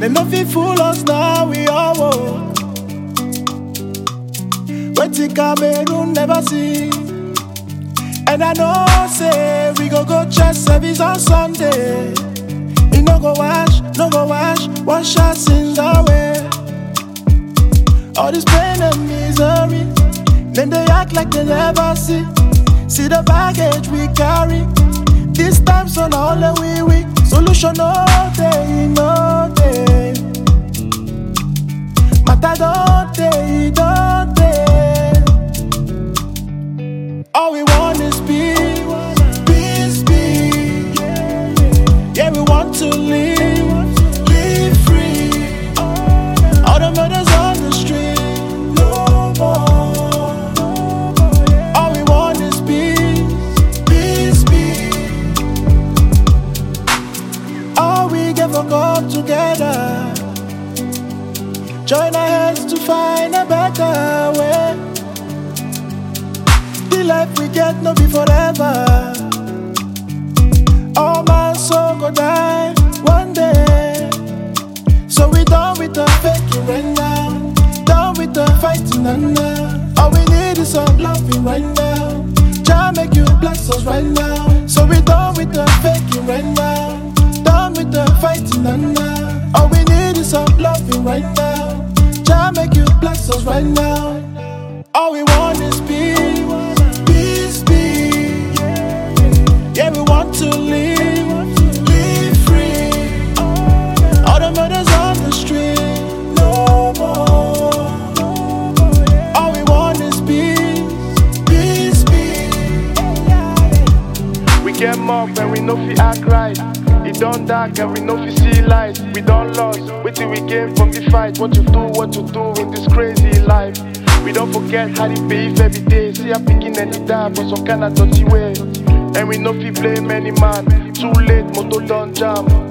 They no fit fool us now, we all woke. Waiting Cameroon never see. And I know, say, we go go church service on Sunday. You no go wash, no go wash, wash our sins away. All this pain and misery, then they act like they never see. See the baggage we carry. This time's on all the we we solution. oh. Don't day, don't day. All we want is peace, peace, peace. Yeah, we want to live, Join our hands to find a better way. The life we get no be forever. All my soul go die one day. So we done with the faking right now. Done with the fighting and now. All we need is some loving right now. Try make you bless us right now. So we done with the faking right now. Done with the fighting and now. All we need is some loving right now. Us right now. All we want is peace, peace, peace. Yeah, we want to live, live free. All the murders on the street, no more. All we want is peace, peace, peace. We get mocked and we know fi act right. It done dark and we know fi see light. We done lost, wait till we gain from the fight. What you do, what you do in this crazy life. We don't forget how they behave every day. See a picking it die for some kind of dirty way. And we know fi blame any man. Too late, motor done jam.